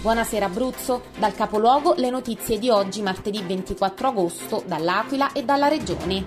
Buonasera Abruzzo, dal capoluogo le notizie di oggi martedì 24 agosto dall'Aquila e dalla Regione.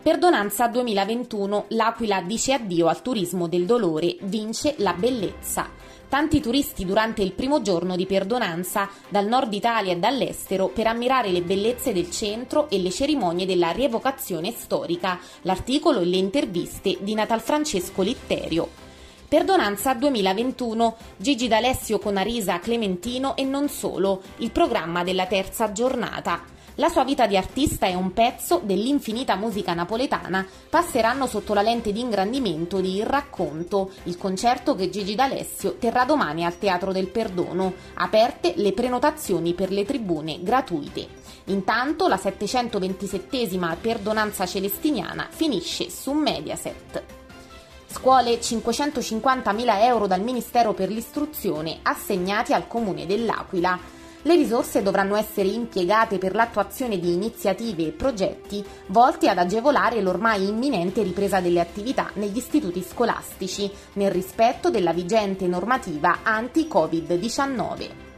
Perdonanza 2021, l'Aquila dice addio al turismo del dolore, vince la bellezza. Tanti turisti durante il primo giorno di perdonanza dal nord Italia e dall'estero per ammirare le bellezze del centro e le cerimonie della rievocazione storica, l'articolo e le interviste di Natal Francesco Litterio. Perdonanza 2021, Gigi D'Alessio con Arisa Clementino e non solo, il programma della terza giornata. La sua vita di artista è un pezzo dell'infinita musica napoletana. Passeranno sotto la lente di ingrandimento di Il Racconto, il concerto che Gigi D'Alessio terrà domani al Teatro del Perdono. Aperte le prenotazioni per le tribune gratuite. Intanto la 727esima Perdonanza Celestiniana finisce su Mediaset. Scuole 550.000 euro dal Ministero per l'Istruzione assegnati al Comune dell'Aquila. Le risorse dovranno essere impiegate per l'attuazione di iniziative e progetti volti ad agevolare l'ormai imminente ripresa delle attività negli istituti scolastici, nel rispetto della vigente normativa anti-Covid-19.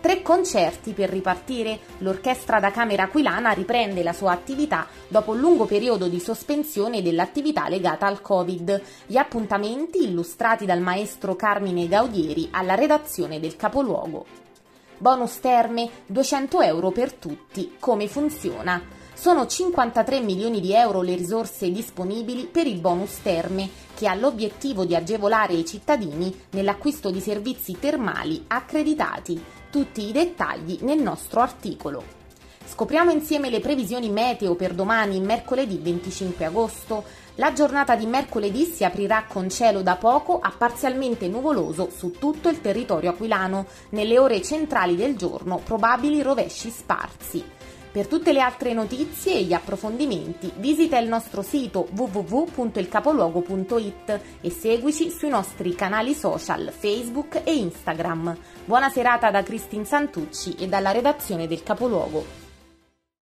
Tre concerti per ripartire. L'Orchestra da Camera Aquilana riprende la sua attività dopo un lungo periodo di sospensione dell'attività legata al Covid. Gli appuntamenti illustrati dal maestro Carmine Gaudieri alla redazione del capoluogo. Bonus terme, 200 euro per tutti. Come funziona? Sono 53 milioni di euro le risorse disponibili per il bonus terme, che ha l'obiettivo di agevolare i cittadini nell'acquisto di servizi termali accreditati. Tutti i dettagli nel nostro articolo. Scopriamo insieme le previsioni meteo per domani, mercoledì 25 agosto. La giornata di mercoledì si aprirà con cielo da poco a parzialmente nuvoloso su tutto il territorio aquilano. Nelle ore centrali del giorno probabili rovesci sparsi. Per tutte le altre notizie e gli approfondimenti visita il nostro sito www.ilcapoluogo.it e seguici sui nostri canali social Facebook e Instagram. Buona serata da Cristin Santucci e dalla redazione del Capoluogo.